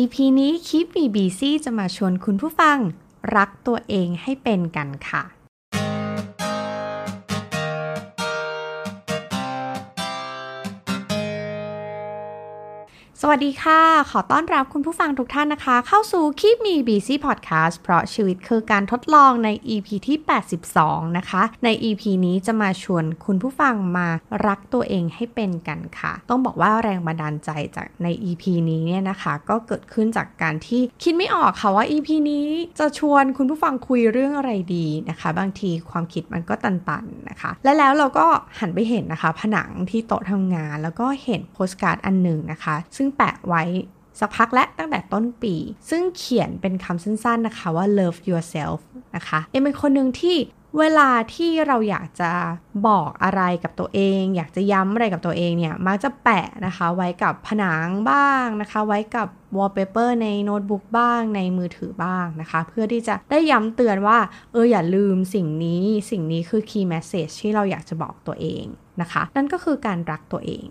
EP นี้คิปบีบีซี่จะมาชวนคุณผู้ฟังรักตัวเองให้เป็นกันค่ะ สวัสดีค่ะ ขอต้อนรับคุณผู้ฟังทุกท่านนะคะ เข้าสู่คีบมีบีซีพอดแคสต์เพราะชีวิตคือการทดลองใน EP ที่ 82 นะคะ ใน EP นี้จะมาชวนคุณผู้ฟังมารักตัวเองให้เป็นกันค่ะ ต้องบอกว่าแรงบันดาลใจจากใน EP นี้เนี่ยนะคะ ก็เกิดขึ้นจากการที่คิดไม่ออกค่ะว่า EP นี้จะชวนคุณผู้ฟังคุยเรื่องอะไรดีนะคะ บางทีความคิดมันก็ตันๆนะคะ และแล้วเราก็หันไปเห็นนะคะ ผนังที่โต๊ะทำงาน แล้วก็เห็นโปสการ์ดอันหนึ่งนะคะ ซึ่งแปะไว้สักพักและตั้งแต่ต้นปี ซึ่งเขียนเป็นคำสั้นๆนะคะว่า love yourself นะคะเอ็มเป็นคนหนึ่งที่เวลาที่เราอยากจะบอกอะไรกับตัวเอง อยากจะย้ำอะไรกับตัวเองเนี่ยมักจะแปะนะคะไว้กับผนังบ้างนะคะ ไว้กับวอลเปเปอร์ในโน้ตบุ๊กบ้างในมือถือบ้างนะคะ เพื่อที่จะได้ย้ำเตือนว่า เอออย่าลืมสิ่งนี้สิ่งนี้คือ key message ที่เราอยากจะบอกตัวเอง นะคะ นั่นก็คือการรักตัวเอง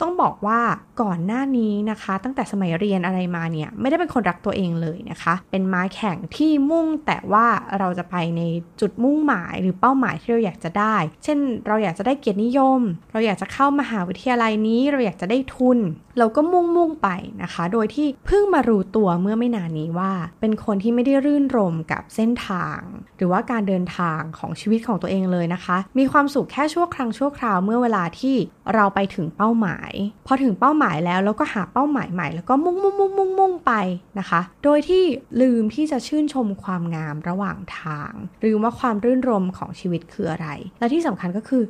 ต้องบอกว่าก่อนหน้านี้นะคะ ตั้งแต่สมัยเรียนอะไรมาเนี่ยไม่ได้เป็นคนรักตัวเองเลยนะคะ เป็นม้าแข่งที่มุ่งแต่ว่าเราจะไปในจุดมุ่งหมายหรือเป้าหมายที่เราอยากจะได้ เช่น เราอยากจะได้เกียรตินิยม เราอยากจะเข้ามหาวิทยาลัยนี้ เราอยากจะได้ทุน เราก็มุ่งมุ่งไปนะคะ โดยที่เพิ่งมารู้ตัวเมื่อไม่นานนี้ว่า เป็นคนที่ไม่ได้รื่นรมกับเส้นทาง หรือว่าการเดินทางของชีวิตของตัวเองเลยนะคะ มีความสุขแค่ชั่วครั้งชั่วคราวเมื่อเวลาที่เราไปถึงเป้าหมาย พอถึงเป้าหมายแล้วเราก็หาเป้าหมายใหม่ แล้วก็มุ่งมุ่งมุ่งมุ่งมุ่งไปนะคะ โดยที่ลืมที่จะชื่นชมความงามระหว่างทางหรือว่าความรื่นรมของชีวิตคืออะไร และที่สำคัญก็คือ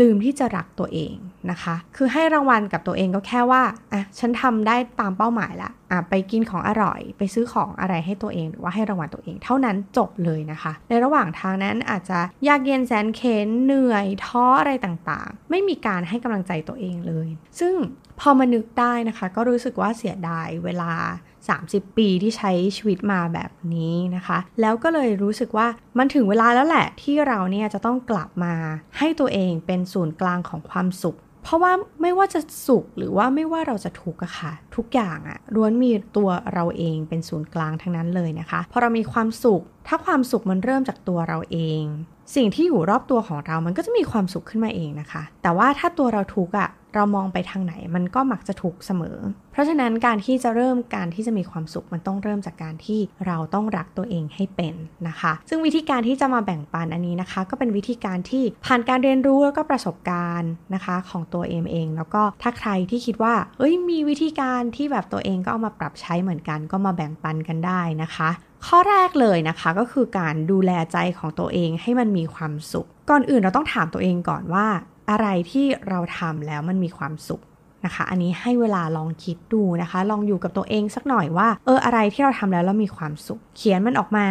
ลืมที่จะรักตัวเองนะคะ คือให้รางวัลกับตัวเองก็แค่ว่า อะ ฉันทำได้ตามเป้าหมายละ อะ ไปกินของอร่อย ไปซื้อของอะไรให้ตัวเอง หรือว่าให้รางวัลตัวเอง เท่านั้นจบเลยนะคะ ในระหว่างทางนั้นอาจจะยากเย็นแสนเข็นเหนื่อยท้ออะไรต่างๆ ไม่มีการให้กำลังใจตัวเองเลย ซึ่งพอมานึกได้นะคะ ก็รู้สึกว่าเสียดายเวลา 30 ปีที่ใช้ชีวิตมาแบบนี้นะคะ แล้วก็เลยรู้สึกว่ามันถึงเวลาแล้วแหละที่เราเนี่ยจะต้องกลับมาให้ตัวเองเป็นศูนย์กลางของความสุข เพราะว่าไม่ว่าจะสุขหรือว่าไม่ว่าเราจะทุกข์อะค่ะ ทุกอย่างอะล้วนมีตัวเราเองเป็นศูนย์กลางทั้งนั้นเลยนะคะพอเรามีความสุข ถ้าความสุขมันเริ่มจากตัวเราเอง สิ่งที่อยู่รอบตัวของเรามันก็จะมีความสุขขึ้นมาเองนะคะ แต่ว่าถ้าตัวเราทุกข์อะ เรามองไปทางไหนมันก็มักจะถูกเสมอ เพราะฉะนั้นการที่จะเริ่มการที่จะมีความสุขมันต้องเริ่มจากการที่เราต้องรักตัวเองให้เป็นนะคะ ซึ่งวิธีการที่จะมาแบ่งปันอันนี้นะคะ ก็เป็นวิธีการที่ผ่านการเรียนรู้แล้วก็ประสบการณ์นะคะของตัวเองเอง แล้วก็ถ้าใครที่คิดว่าเอ้ยมีวิธีการที่แบบตัวเองก็เอามาปรับใช้เหมือนกัน ก็มาแบ่งปันกันได้นะคะข้อแรกเลยนะคะก็คือการดูแลใจของตัวเองให้มันมีความสุข ก่อนอื่นเราต้องถามตัวเองก่อนว่า อะไรที่เราทำแล้วมันมีความสุขนะคะ อันนี้ให้เวลาลองคิดดูนะคะ ลองอยู่กับตัวเองสักหน่อยว่า เออ อะไรที่เราทำแล้วเรามีความสุข เขียนมันออกมา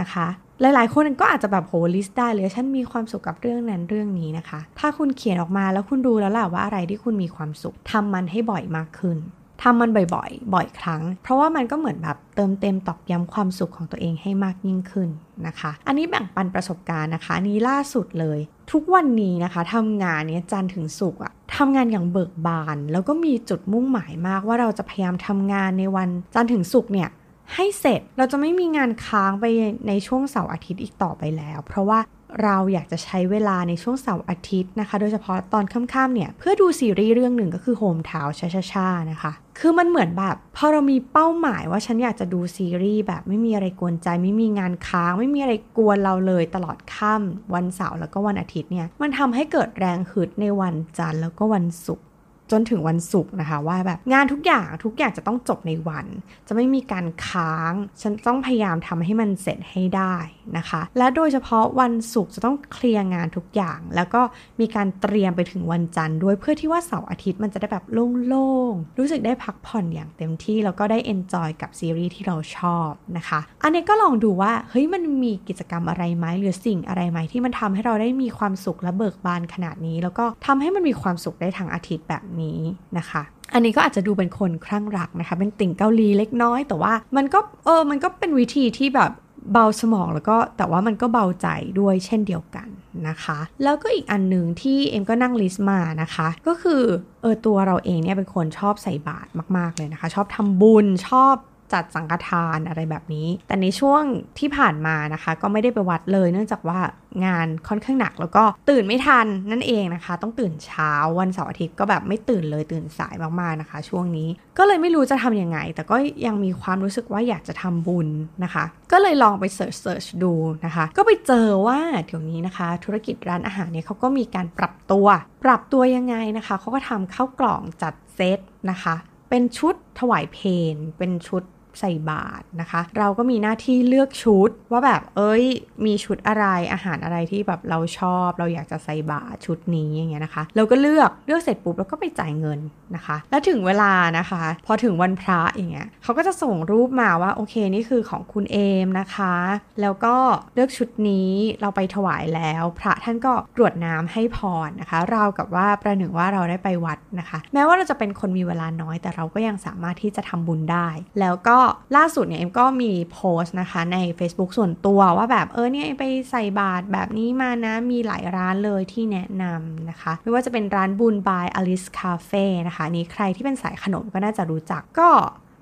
นะคะหลายๆ คนก็อาจจะแบบโหลิสต์ได้เลยฉันมีความสุขกับเรื่องนั้นเรื่องนี้นะคะ ถ้าคุณเขียนออกมาแล้วคุณดูแล้วล่ะว่าอะไรที่คุณมีความสุขทำมันให้บ่อยมากขึ้น ทำมันบ่อยๆ บ่อยครั้ง เพราะว่ามันก็เหมือนแบบเติมเต็มตอกย้ำความสุขของตัวเองให้มากยิ่งขึ้นนะคะ อันนี้แบ่งปันประสบการณ์นะคะ นี้ล่าสุดเลย ทุกวันนี้นะคะทำงานเนี้ยจันถึงสุกอะทำงานอย่างเบิกบาน แล้วก็มีจุดมุ่งหมายมากว่าเราจะพยายามทำงานในวันจันถึงสุกเนี่ยให้เสร็จเราจะไม่มีงานค้างไปในช่วงเสาร์อาทิตย์อีกต่อไปแล้ว เพราะว่า เราอยากจะใช้เวลาในช่วงเสาร์อาทิตย์นะคะ โดยเฉพาะตอนค่ำๆเนี่ย เพื่อดูซีรีส์เรื่องหนึ่งก็คือโฮมทาวช้าๆนะคะ คือมันเหมือนแบบพอเรามีเป้าหมายว่าฉันอยากจะดูซีรีส์แบบไม่มีอะไรกวนใจ ไม่มีงานค้าง ไม่มีอะไรกวนเราเลยตลอดค่ำวันเสาร์แล้วก็วันอาทิตย์เนี่ย มันทำให้เกิดแรงฮึดในวันจันทร์แล้วก็วันศุกร์ จนถึงวันศุกร์นะคะว่าแบบงานทุกอย่างทุกอย่างจะต้องจบในวัน จะไม่มีการค้าง ฉันต้องพยายามทำให้มันเสร็จให้ได้นะคะ และโดยเฉพาะวันศุกร์จะต้องเคลียร์งานทุกอย่าง แล้วก็มีการเตรียมไปถึงวันจันทร์ด้วยเพื่อที่ว่าเสาร์อาทิตย์มันจะได้แบบโล่งๆ รู้สึกได้พักผ่อนอย่างเต็มที่แล้วก็ได้ enjoy กับซีรีส์ที่เราชอบนะคะ อันนี้ก็ลองดูว่าเฮ้ยมันมีกิจกรรมอะไรไหมหรือสิ่งอะไรไหมที่มันทำให้เราได้มีความสุขและเบิกบานขนาดนี้ แล้วก็ทำให้มันมีความสุขได้ทั้งอาทิตย์แบบนี้นะคะ อันนี้ก็อาจจะดูเป็นคนคลั่งรักนะคะ เป็นติ่งเกาหลีเล็กน้อย แต่ว่ามันก็เออมันก็เป็นวิธีที่แบบเบาสมองแล้วก็แต่ว่ามันก็เบาใจด้วยเช่นเดียวกันนะคะ แล้วก็อีกอันหนึ่งที่เอ็มก็นั่งลิสต์มานะคะ ก็คือเออตัวเราเองเนี่ยเป็นคนชอบใส่บาตรมาก ๆเลยนะคะ ชอบทำบุญชอบ จัดสังฆทานอะไรแบบนี้ แต่ในช่วงที่ผ่านมานะคะ ก็ไม่ได้ไปวัดเลย เนื่องจากว่างานค่อนข้างหนักแล้วก็ตื่นไม่ทันนั่นเองนะคะ ต้องตื่นเช้าวันเสาร์อาทิตย์ก็แบบไม่ตื่นเลยตื่นสายมากๆนะคะ ช่วงนี้ก็เลยไม่รู้จะทํำยังไง แต่ก็ยังมีความรู้สึกว่าอยากจะทำบุญนะคะ ก็เลยลองไปเสิร์ชเสิร์ชดูนะคะ ก็ไปเจอว่าเดี๋ยวนี้นะคะ ธุรกิจร้านอาหารเนี่ยเขาก็มีการปรับตัว ปรับตัวยังไงนะคะเขาก็ทำข้าวกล่องจัดเซตนะคะ เป็นชุดถวายเพนเป็นชุด ใส่บาตรนะคะ เราก็มีหน้าที่เลือกชุด ว่าแบบเอ้ย มีชุดอะไรอาหารอะไรที่แบบเราชอบ เราอยากจะใส่บาตรชุดนี้อย่างเงี้ยนะคะ เราก็เลือกเลือกเสร็จปุ๊บแล้วก็ไปจ่ายเงินนะคะ แล้วถึงเวลานะคะ พอถึงวันพระอย่างเงี้ยเขาก็จะส่งรูปมาว่าโอเคนี่คือของคุณเอมนะคะ แล้วก็เลือกชุดนี้เราไปถวายแล้ว พระท่านก็กรวดน้ำให้พรนะคะ เรากับว่าประหนึ่งว่าเราได้ไปวัดนะคะ แม้ว่าเราจะเป็นคนมีเวลาน้อยแต่เราก็ยังสามารถที่จะทำบุญได้ แล้วก็ล่าสุดเนี่ยเอ็มก็มีโพสต์นะคะใน Facebook ส่วนตัวว่าแบบเออเนี่ยไปใส่บาตรแบบนี้มานะ มีหลายร้านเลยที่แนะนำนะคะ ไม่ว่าจะเป็นร้านบุญ by Alice Cafe นะคะนี้ใครที่เป็นสายขนมก็น่าจะรู้จักก็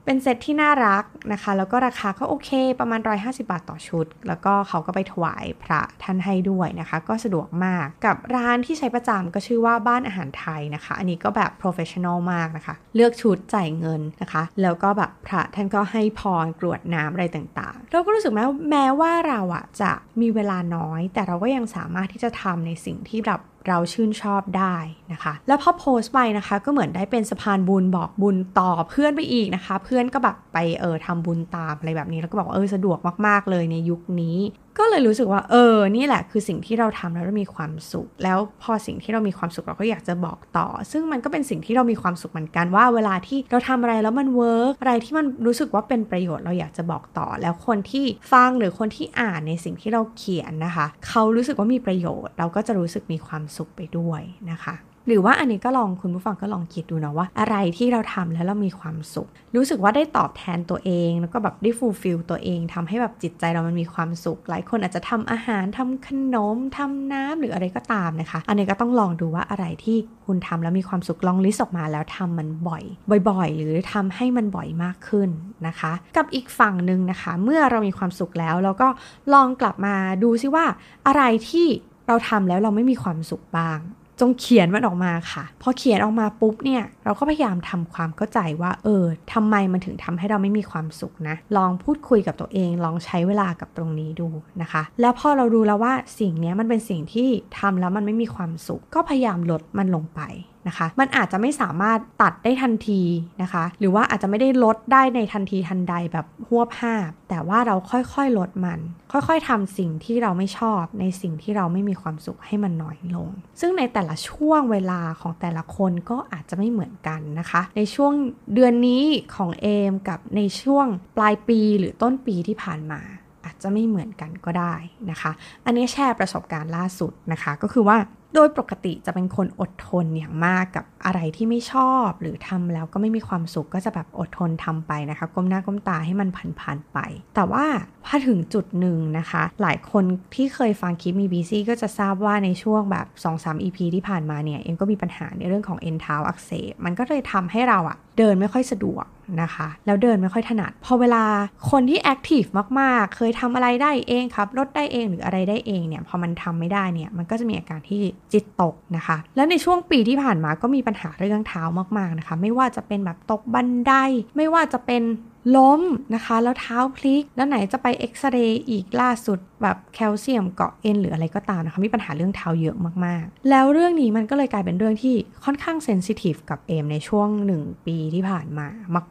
เป็นเซตที่น่ารักนะคะ แล้วก็ราคาก็โอเคประมาณ 150 บาทต่อชุด แล้วก็เขาก็ไปถวายพระท่านให้ด้วยนะคะ ก็สะดวกมากกับร้านที่ใช้ประจำก็ชื่อว่าบ้านอาหารไทยนะคะ อันนี้ก็แบบ professional มากนะคะ เลือกชุดจ่ายเงินนะคะ แล้วก็แบบพระท่านก็ให้พรกรวดน้ำอะไรต่างๆ เราก็รู้สึกแม้แม้ว่าเราอะจะมีเวลาน้อย แต่เราก็ยังสามารถที่จะทำในสิ่งที่แบบ เราชื่นชอบได้นะคะ แล้วพอโพสต์ไปนะคะก็เหมือนได้เป็นสะพานบุญบอกบุญต่อเพื่อนไปอีกนะคะ เพื่อนก็แบบไปเออทำบุญตามอะไรแบบนี้แล้วก็บอกเออสะดวกมากๆเลยในยุคนี้ ก็เลยรู้สึกว่า เออ นี่แหละคือสิ่งที่เราทำแล้วเรามีความสุข แล้วพอสิ่งที่เรามีความสุขเราก็อยากจะบอกต่อ ซึ่งมันก็เป็นสิ่งที่เรามีความสุขเหมือนกันว่าเวลาที่เราทำอะไรแล้วมัน work อะไรที่มันรู้สึกว่าเป็นประโยชน์เราอยากจะบอกต่อ แล้วคนที่ฟังหรือคนที่อ่านในสิ่งที่เราเขียนนะคะ เขารู้สึกว่ามีประโยชน์ เราก็จะรู้สึกมีความสุขไปด้วยนะคะ หรือว่าอันนี้ก็ลองคุณผู้ฟังก็ลองคิดดูนะว่า อะไรที่เราทำแล้วเรามีความสุข รู้สึกว่าได้ตอบแทนตัวเอง แล้วก็แบบได้ fulfill ตัวเองทำให้แบบจิตใจเรามันมีความสุข หลายคนอาจจะทำอาหารทำขนมทำน้ำหรืออะไรก็ตามนะคะ อันนี้ก็ต้องลองดูว่าอะไรที่คุณทำแล้วมีความสุขลอง list ออกมาแล้วทำมันบ่อย บ่อย ๆ หรือทำให้มันบ่อยมากขึ้นนะคะ กับอีกฝั่งหนึ่งนะคะ เมื่อเรามีความสุขแล้วเราก็ลองกลับมาดูซิว่าอะไรที่เราทำแล้วเราไม่มีความสุขบ้าง จงเขียนมันออกมาค่ะ พอเขียนออกมาปุ๊บเนี่ย เราก็พยายามทำความเข้าใจว่า เออทำไมมันถึงทำให้เราไม่มีความสุขนะ ลองพูดคุยกับตัวเอง ลองใช้เวลากับตรงนี้ดูนะคะ แล้วพอเรารู้แล้วว่าสิ่งนี้มันเป็นสิ่งที่ทำแล้วมันไม่มีความสุข ก็พยายามลดมันลงไป นะคะ มันอาจจะไม่สามารถตัดได้ทันทีนะคะ หรือว่าอาจจะไม่ได้ลดได้ในทันทีทันใดแบบหัวภาแต่ว่าเราค่อยๆลดมัน ค่อยๆทำสิ่งที่เราไม่ชอบในสิ่งที่เราไม่มีความสุขให้มันน้อยลง ซึ่งในแต่ละช่วงเวลาของแต่ละคนก็อาจจะไม่เหมือนกันนะคะ ในช่วงเดือนนี้ของเอมกับในช่วงปลายปีหรือต้นปีที่ผ่านมาอาจจะไม่เหมือนกันก็ได้นะคะ อันนี้แชร์ประสบการณ์ล่าสุดนะคะ ก็คือว่า โดยปกติจะเป็นคนอดทนอย่างมากกับอะไรที่ไม่ชอบ หรือทำแล้วก็ไม่มีความสุขก็จะแบบอดทนทำไปนะคะ ก้มหน้าก้มตาให้มันผ่านๆไป แต่ว่า พอถึงจุดหนึ่งนะคะ หลายคนที่เคยฟังคลิปมีบีซีก็จะทราบว่าในช่วงแบบ 2-3 EP ที่ผ่านมาเนี่ย เอ็มก็มีปัญหาในเรื่องของเอ็นเท้าอักเสบมันก็เลยทำให้เราอะเดินไม่ค่อยสะดวกนะคะ แล้วเดินไม่ค่อยถนัด พอเวลาคนที่ active มากๆ เคยทำอะไรได้เองขับรถได้เองหรืออะไรได้เองเนี่ย พอมันทำไม่ได้เนี่ย มันก็จะมีอาการที่จิตตกนะคะ แล้วในช่วงปีที่ผ่านมาก็มีปัญหาเรื่องเท้ามากๆนะคะ ไม่ว่าจะเป็นแบบตกบันได ไม่ว่าจะเป็น ล้มนะคะ แล้วเท้าพลิก แล้วไหนจะไปเอ็กซเรย์อีกล่าสุดแบบแคลเซียมเกาะเอ็นหรืออะไรก็ตามนะคะ มีปัญหาเรื่องเท้าเยอะมากๆ แล้วเรื่องนี้มันก็เลยกลายเป็นเรื่องที่ค่อนข้างเซนซิทีฟกับเอมในช่วง 1 ปีที่ผ่านมา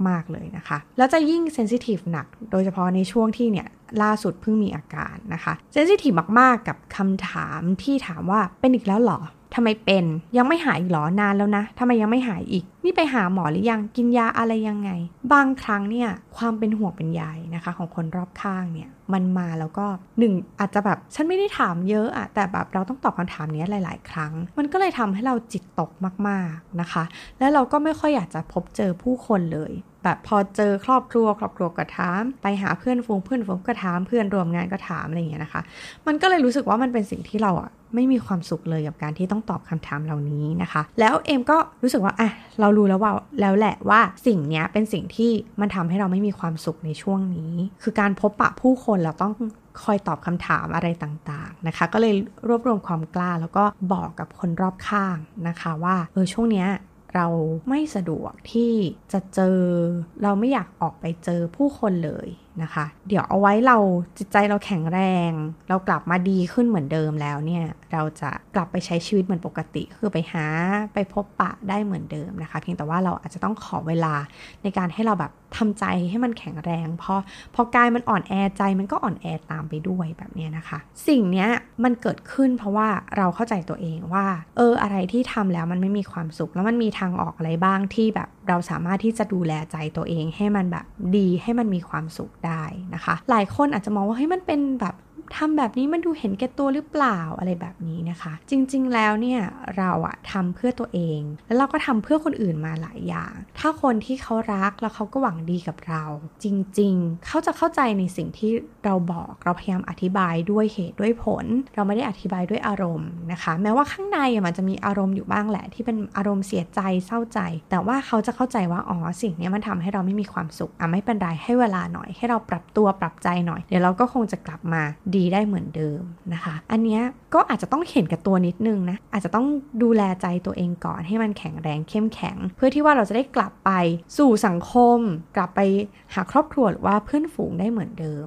มาก ๆเลยนะคะ แล้วจะยิ่งเซนซิทีฟหนัก โดยเฉพาะในช่วงที่เนี่ยล่าสุดเพิ่งมีอาการนะคะเซนซิทีฟมากๆกับคำถามที่ถามว่าเป็นอีกแล้วหรอ ทำไมเป็นยังไม่หายอีกหรอนานแล้วนะทำไมยังไม่หายอีก นี่ไปหาหมอหรือยังกินยาอะไรยังไง บางครั้งเนี่ยความเป็นห่วงเป็นใยนะคะ ของคนรอบข้างเนี่ยมันมาแล้วก็หนึ่งอาจจะแบบฉันไม่ได้ถามเยอะอะแต่แบบเราต้องตอบคำถามนี้หลาย ๆ ครั้ง มันก็เลยทำให้เราจิตตกมาก ๆนะคะ แล้วเราก็ไม่ค่อยอยากจะพบเจอผู้คนเลย แบบพอเจอครอบครัวครอบครัวก็ถาม ไปหาเพื่อนฟูงเพื่อนฟูงก็ถามเพื่อนรวมงานก็ถามอะไรอย่างเงี้ยนะคะ มันก็เลยรู้สึกว่ามันเป็นสิ่งที่เราอะไม่มีความสุขเลยกับการที่ต้องตอบคำถามเหล่านี้นะคะ แล้วเอมก็รู้สึกว่าอะเรารู้แล้วว่าแล้วแหละว่าสิ่งเนี้ยเป็นสิ่งที่มันทำให้เราไม่มีความสุขในช่วงนี้ คือการพบปะผู้คนเราต้องคอยตอบคำถามอะไรต่างๆนะคะ ก็เลยรวบรวมความกล้าแล้วก็บอกกับคนรอบข้างนะคะ ว่าเออช่วงเนี้ย เราไม่สะดวกที่จะเจอ เราไม่อยากออกไปเจอผู้คนเลย นะคะ เดี๋ยวเอาไว้เราจิตใจเราแข็งแรง เรากลับมาดีขึ้นเหมือนเดิมแล้วเนี่ย เราจะกลับไปใช้ชีวิตเหมือนปกติ คือไปหาไปพบปะได้เหมือนเดิมนะคะ เพียงแต่ว่าเราอาจจะต้องขอเวลาในการให้เราแบบทำใจให้มันแข็งแรงพอพอกายมันอ่อนแอใจมันก็อ่อนแอตามไปด้วยแบบนี้นะคะ สิ่งนี้มันเกิดขึ้นเพราะว่าเราเข้าใจตัวเองว่า เอออะไรที่ทำแล้วมันไม่มีความสุข แล้วมันมีทางออกอะไรบ้างที่แบบเราสามารถที่จะดูแลใจตัวเองให้มันแบบดีให้มันมีความสุขได้นะคะ หลายคนอาจจะมองว่าเฮ้ยมันเป็นแบบ ทำแบบนี้มันดูเห็นแก่ตัวหรือเปล่าอะไรแบบนี้นะคะ จริงๆแล้วเนี่ยเราอะทำเพื่อตัวเอง แล้วเราก็ทำเพื่อคนอื่นมาหลายอย่าง ถ้าคนที่เขารักแล้วเขาก็หวังดีกับเรา จริงๆ เขาจะเข้าใจในสิ่งที่เราบอกเราพยายามอธิบายด้วยเหตุด้วยผล เราไม่ได้อธิบายด้วยอารมณ์นะคะ แม้ว่าข้างในมันจะมีอารมณ์อยู่บ้างแหละ ที่เป็นอารมณ์เสียใจเศร้าใจ แต่ว่าเขาจะเข้าใจว่าอ๋อสิ่งนี้มันทำให้เราไม่มีความสุขอะไม่เป็นไรให้เวลาหน่อย ให้เราปรับตัวปรับใจหน่อย เดี๋ยวเราก็คงจะกลับมาดีได้เหมือนเดิมนะคะ อันนี้ก็อาจจะต้องเห็นกับตัวนิดนึงนะ อาจจะต้องดูแลใจตัวเองก่อนให้มันแข็งแรงเข้มแข็ง เพื่อที่ว่าเราจะได้กลับไปสู่สังคม กลับไปหาครอบครัวหรือว่าเพื่อนฝูงได้เหมือนเดิม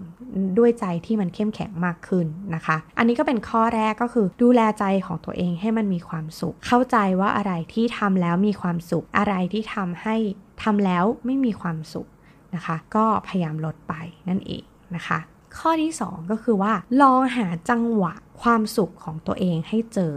ด้วยใจที่มันเข้มแข็งมากขึ้นนะคะ อันนี้ก็เป็นข้อแรกก็คือดูแลใจของตัวเองให้มันมีความสุข เข้าใจว่าอะไรที่ทำแล้วมีความสุข อะไรที่ทำให้ทำแล้วไม่มีความสุขนะคะ ก็พยายามลดไปนั่นเองนะคะ ข้อที่ 2 ก็คือว่า ลองหาจังหวะความสุขของตัวเองให้เจอ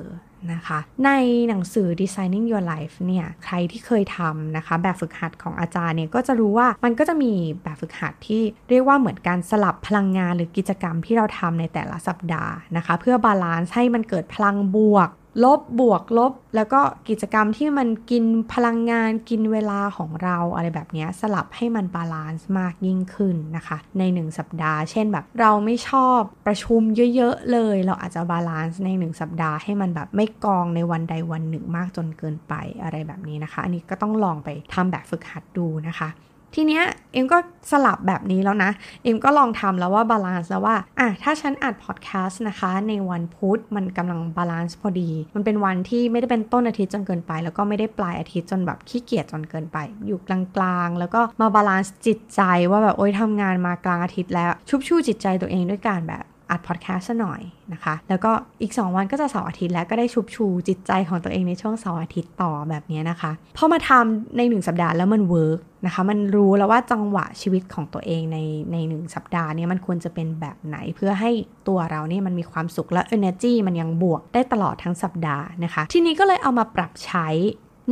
นะคะ ในหนังสือ Designing Your Life เนี่ย ใครที่เคยทำนะคะ แบบฝึกหัดของอาจารย์เนี่ย ก็จะรู้ว่ามันก็จะมีแบบฝึกหัดที่เรียกว่าเหมือนการสลับพลังงานหรือกิจกรรมที่เราทำในแต่ละสัปดาห์นะคะ เพื่อ balance ให้มันเกิดพลังบวก ลบบวกลบ แล้วก็กิจกรรมที่มันกินพลังงานกินเวลาของเราอะไรแบบนี้สลับให้มัน balance มากยิ่งขึ้นนะคะ ใน 1 สัปดาห์ เช่นแบบเราไม่ชอบประชุมเยอะๆเลย เราอาจจะ balance ใน 1 สัปดาห์ให้มันแบบไม่กองในวันใดวันหนึ่งมากจนเกินไปอะไรแบบนี้นะคะ อันนี้ก็ต้องลองไปทำแบบฝึกหัดดูนะคะ ทีเนี้ยเอ็มก็สลับแบบนี้แล้วนะ เอ็มก็ลองทำแล้วว่า balance แล้วว่าอะถ้าฉันอัดพอดแคสต์นะคะ ในวันพุธมันกำลัง balance พอดี มันเป็นวันที่ไม่ได้เป็นต้นอาทิตย์จนเกินไป แล้วก็ไม่ได้ปลายอาทิตย์จนแบบขี้เกียจจนเกินไป อยู่กลางๆ แล้วก็มา balance จิตใจว่าแบบโอ๊ยทำงานมากลางอาทิตย์แล้ว ชุบชูจิตใจตัวเองด้วยการแบบ อัดพอดแคสต์หน่อยนะคะ แล้วก็อีก 2 วันก็จะเสาร์อาทิตย์แล้วก็ได้ชุบชูจิตใจของตัวเองในช่วงเสาร์อาทิตย์ต่อแบบนี้นะคะพอมาทำใน 1 สัปดาห์แล้วมัน work นะคะมันรู้แล้วว่าจังหวะชีวิตของตัวเองในในสัปดาห์นี้มันควรจะเป็นแบบไหนเพื่อให้ตัวเราเนี่ยมันมีความสุขและ energy มันยังบวกได้ตลอดทั้งสัปดาห์นะคะ ทีนี้ก็เลยเอามาปรับใช้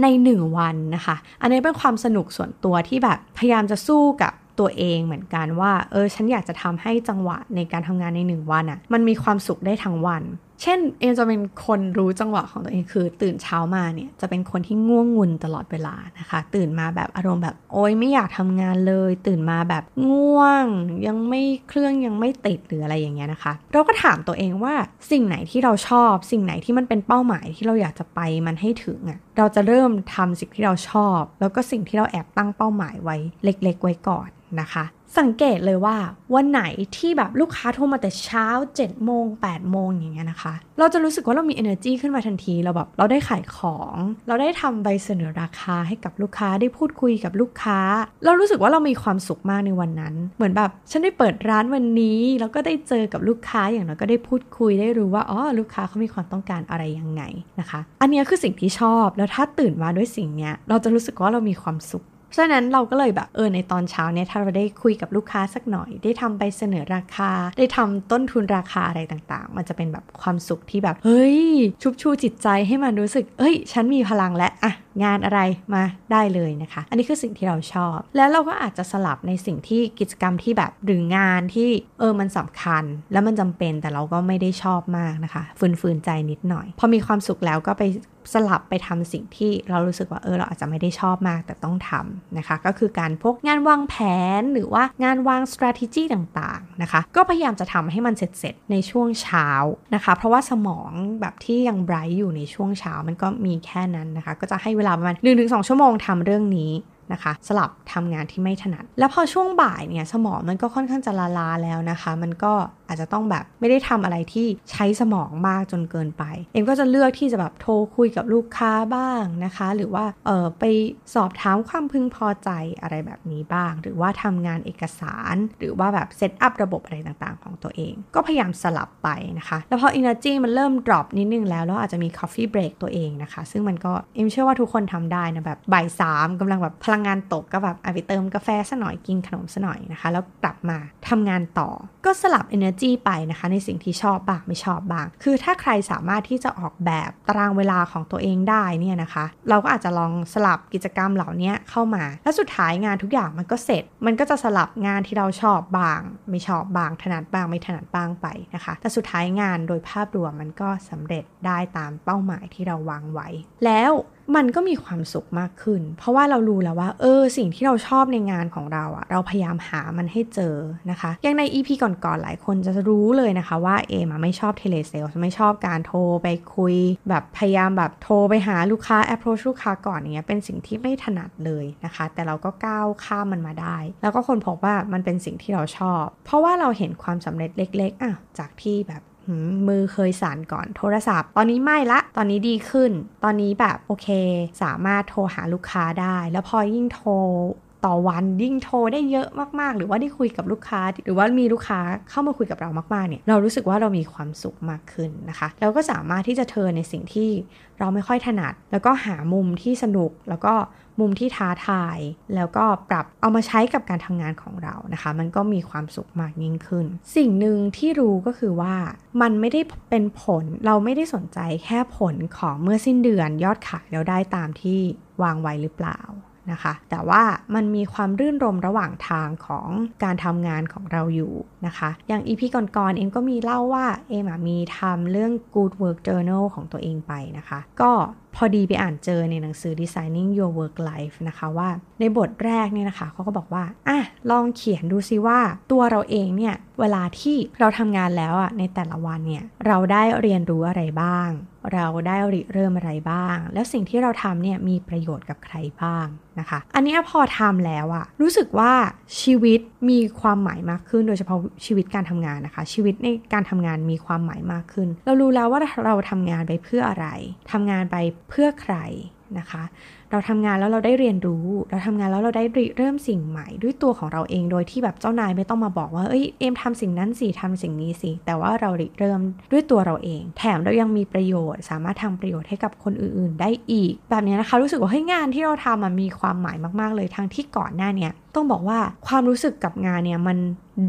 ใน 1 วันนะคะ อันนี้เป็นความสนุกส่วนตัวที่แบบพยายามจะสู้กับ ตัวเองเหมือนกันว่า เออ ฉันอยากจะทำให้จังหวะในการทำงานในหนึ่งวันอะ่ะ มันมีความสุขได้ทั้งวัน เช่นเอมจะเป็นคนรู้จังหวะของตัวเองคือ ตื่นเช้ามาเนี่ยจะเป็นคนที่ง่วงงุนตลอดเวลานะคะ ตื่นมาแบบอารมณ์แบบโอ๊ยไม่อยากทำงานเลย ตื่นมาแบบง่วง ยังไม่เครื่องยังไม่ติดหรืออะไรอย่างเงี้ยนะคะ เราก็ถามตัวเองว่าสิ่งไหนที่เราชอบ สิ่งไหนที่มันเป็นเป้าหมายที่เราอยากจะไปมันให้ถึงอะ่ะเราจะเริ่มทำสิ่งที่เราชอบ แล้วก็สิ่งที่เราแอบตั้งเป้าหมายไว้เล็ก ๆ ไว้ก่อนนะคะ สังเกตเลยว่าวันไหนที่แบบลูกค้าโทรมาแต่เช้า7โมง8โมงอย่างเงี้ยนะคะ เราจะรู้สึกว่าเรามี energy ขึ้นมาทันที เราแบบเราได้ขายของ เราได้ทำใบเสนอราคาให้กับลูกค้าได้พูดคุยกับลูกค้า เรารู้สึกว่าเรามีความสุขมากในวันนั้น เหมือนแบบฉันได้เปิดร้านวันนี้แล้วก็ได้เจอกับลูกค้าอย่างน้อยก็ได้พูดคุยได้รู้ว่าอ๋อลูกค้าเขามีความต้องการอะไรยังไงนะคะ อันนี้คือสิ่งที่ชอบแล้วถ้าตื่นมาด้วยสิ่งเนี้ยเราจะรู้สึกว่าเรามีความสุข เพราะฉะนั้นเราก็เลยแบบเออในตอนเช้าเนี่ยถ้าเราได้คุยกับลูกค้าสักหน่อย ได้ทำไปเสนอราคา ได้ทำต้นทุนราคาอะไรต่างๆ มันจะเป็นแบบความสุขที่แบบ เฮ้ย ชุบชูจิตใจให้มันรู้สึก เอ้ย ฉันมีพลังและอะ งานอะไรมาได้เลยนะคะ อันนี้คือสิ่งที่เราชอบ แล้วเราก็อาจจะสลับในสิ่งที่กิจกรรมที่แบบหรืองานที่เออมันสำคัญ แล้วมันจำเป็นแต่เราก็ไม่ได้ชอบมากนะคะ ฝืนๆใจนิดหน่อย พอมีความสุขแล้วก็ไปสลับไปทำสิ่งที่เรารู้สึกว่าเออเราอาจจะไม่ได้ชอบมากแต่ต้องทำนะคะ ก็คือการพกงานวางแผนหรือว่างานวาง strategy ต่างๆนะคะ ก็พยายามจะทำให้มันเสร็จๆในช่วงเช้านะคะ เพราะว่าสมองแบบที่ยังไบรท์อยู่ในช่วงเช้ามันก็มีแค่นั้นนะคะ ก็จะให้เวลาประมาณ1-2ชั่วโมงทำเรื่องนี้นะคะสลับทำงานที่ไม่ถนัด แล้วพอช่วงบ่ายเนี่ยสมองมันก็ค่อนข้างจะลาลาแล้วนะคะ มันก็ อาจจะต้องแบบไม่ได้ทำอะไรที่ใช้สมองมากจนเกินไป เอ็มก็จะเลือกที่จะแบบโทรคุยกับลูกค้าบ้างนะคะ หรือว่าเออไปสอบถามความพึงพอใจอะไรแบบนี้บ้าง หรือว่าทำงานเอกสาร หรือว่าแบบ set up ระบบอะไรต่างๆ ของตัวเอง ก็พยายามสลับไปนะคะ แล้วพอ energy มันเริ่ม drop นิดนึงแล้วแล้วอาจจะมี coffee break ตัวเองนะคะ ซึ่งมันก็เอ็มเชื่อว่าทุกคนทำได้นะแบบบ่ายสามกำลังแบบพลังงานตกก็แบบไปเติมกาแฟซะหน่อยกินขนมซะหน่อยนะคะ แล้วกลับมาทำงานต่อก็สลับ energy ไปนะคะในสิ่งที่ชอบบ้างไม่ชอบบ้าง คือถ้าใครสามารถที่จะออกแบบตารางเวลาของตัวเองได้เนี่ยนะคะ เราก็อาจจะลองสลับกิจกรรมเหล่านี้เข้ามา แล้วสุดท้ายงานทุกอย่างมันก็เสร็จ มันก็จะสลับงานที่เราชอบบ้าง ไม่ชอบบ้างถนัดบ้างไม่ถนัดบ้างไปนะคะ แต่สุดท้ายงานโดยภาพรวมมันก็สำเร็จได้ตามเป้าหมายที่เราวางไว้ แล้ว มันก็มีความสุขมากขึ้น เพราะว่าเรารู้แล้วว่า เออ สิ่งที่เราชอบในงานของเราอะเราพยายามหามันให้เจอนะคะอย่างใน EP ก่อนๆหลายคนจะรู้เลยนะคะว่าเอมาไม่ชอบเทเลเซลไม่ชอบการโทรไปคุย แบบพยายามแบบโทรไปหาลูกค้า approach ลูกค้าก่อนเนี้ยเป็นสิ่งที่ไม่ถนัดเลยนะคะ แต่เราก็ก้าวข้ามมันมาได้ แล้วก็คนพบว่ามันเป็นสิ่งที่เราชอบ เพราะว่าเราเห็นความสำเร็จเล็ก ๆอะจากที่แบบ มือเคยสั่นก่อนโทรศัพท์ ตอนนี้ไม่ละ ตอนนี้ดีขึ้น ตอนนี้แบบโอเค สามารถโทรหาลูกค้าได้ แล้วพอยิ่งโทรต่อวันยิ่งโทรได้เยอะมากๆ หรือว่าได้คุยกับลูกค้า หรือว่ามีลูกค้าเข้ามาคุยกับเรามากๆเนี่ยเรารู้สึกว่าเรามีความสุขมากขึ้นนะคะเราก็สามารถที่จะเทินในสิ่งที่เราไม่ค่อยถนัด แล้วก็หามุมที่สนุกแล้วก็ มุมที่ท้าทาย แล้วก็ปรับเอามาใช้กับการทำงานของเรานะคะ มันก็มีความสุขมากยิ่งขึ้น สิ่งหนึ่งที่รู้ก็คือว่ามันไม่ได้เป็นผลเราไม่ได้สนใจแค่ผลของเมื่อสิ้นเดือนยอดขายเราได้ตามที่วางไว้หรือเปล่านะคะแต่ว่ามันมีความรื่นรมระหว่างทางของการทำงานของเราอยู่นะคะ อย่างอีพีก่อนๆเอ็มก็มีเล่าว่าเอ็มมีทำเรื่อง Good Work Journal ของตัวเองไปนะคะ ก็ พอดีไปอ่านเจอในหนังสือ Designing Your Work Life นะคะว่าในบทแรกเนี่ยนะคะเขาก็บอกว่าอะลองเขียนดูซิว่าตัวเราเองเนี่ย เวลาที่เราทำงานแล้วอะในแต่ละวันเนี่ย เราได้เรียนรู้อะไรบ้าง เราได้ริเริ่มอะไรบ้าง แล้วสิ่งที่เราทำเนี่ยมีประโยชน์กับใครบ้างนะคะ อันนี้พอทำแล้วอะรู้สึกว่าชีวิตมีความหมายมากขึ้น โดยเฉพาะชีวิตการทำงานนะคะ ชีวิตในการทำงานมีความหมายมากขึ้น เรารู้แล้วว่าเราทำงานไปเพื่ออะไรทำงานไปเพื่อใครนะคะ เราทำงานแล้วเราได้เรียนรู้ เราทำงานแล้วเราได้เริ่มสิ่งใหม่ ด้วยตัวของเราเองโดยที่แบบเจ้านายไม่ต้องมาบอกว่าเอ้ยเอ็มทำสิ่งนั้นสิทำสิ่งนี้สิแต่ว่าเราเริ่มด้วยตัวเราเอง แถมเรายังมีประโยชน์ สามารถทำประโยชน์ให้กับคนอื่น ๆ ได้อีก แบบนี้นะคะรู้สึกว่าเฮ้ยงานที่เราทำมันมีความหมายมาก ๆ เลยทั้งที่ก่อนหน้าเนี่ยต้องบอกว่าความรู้สึกกับงานเนี่ยมัน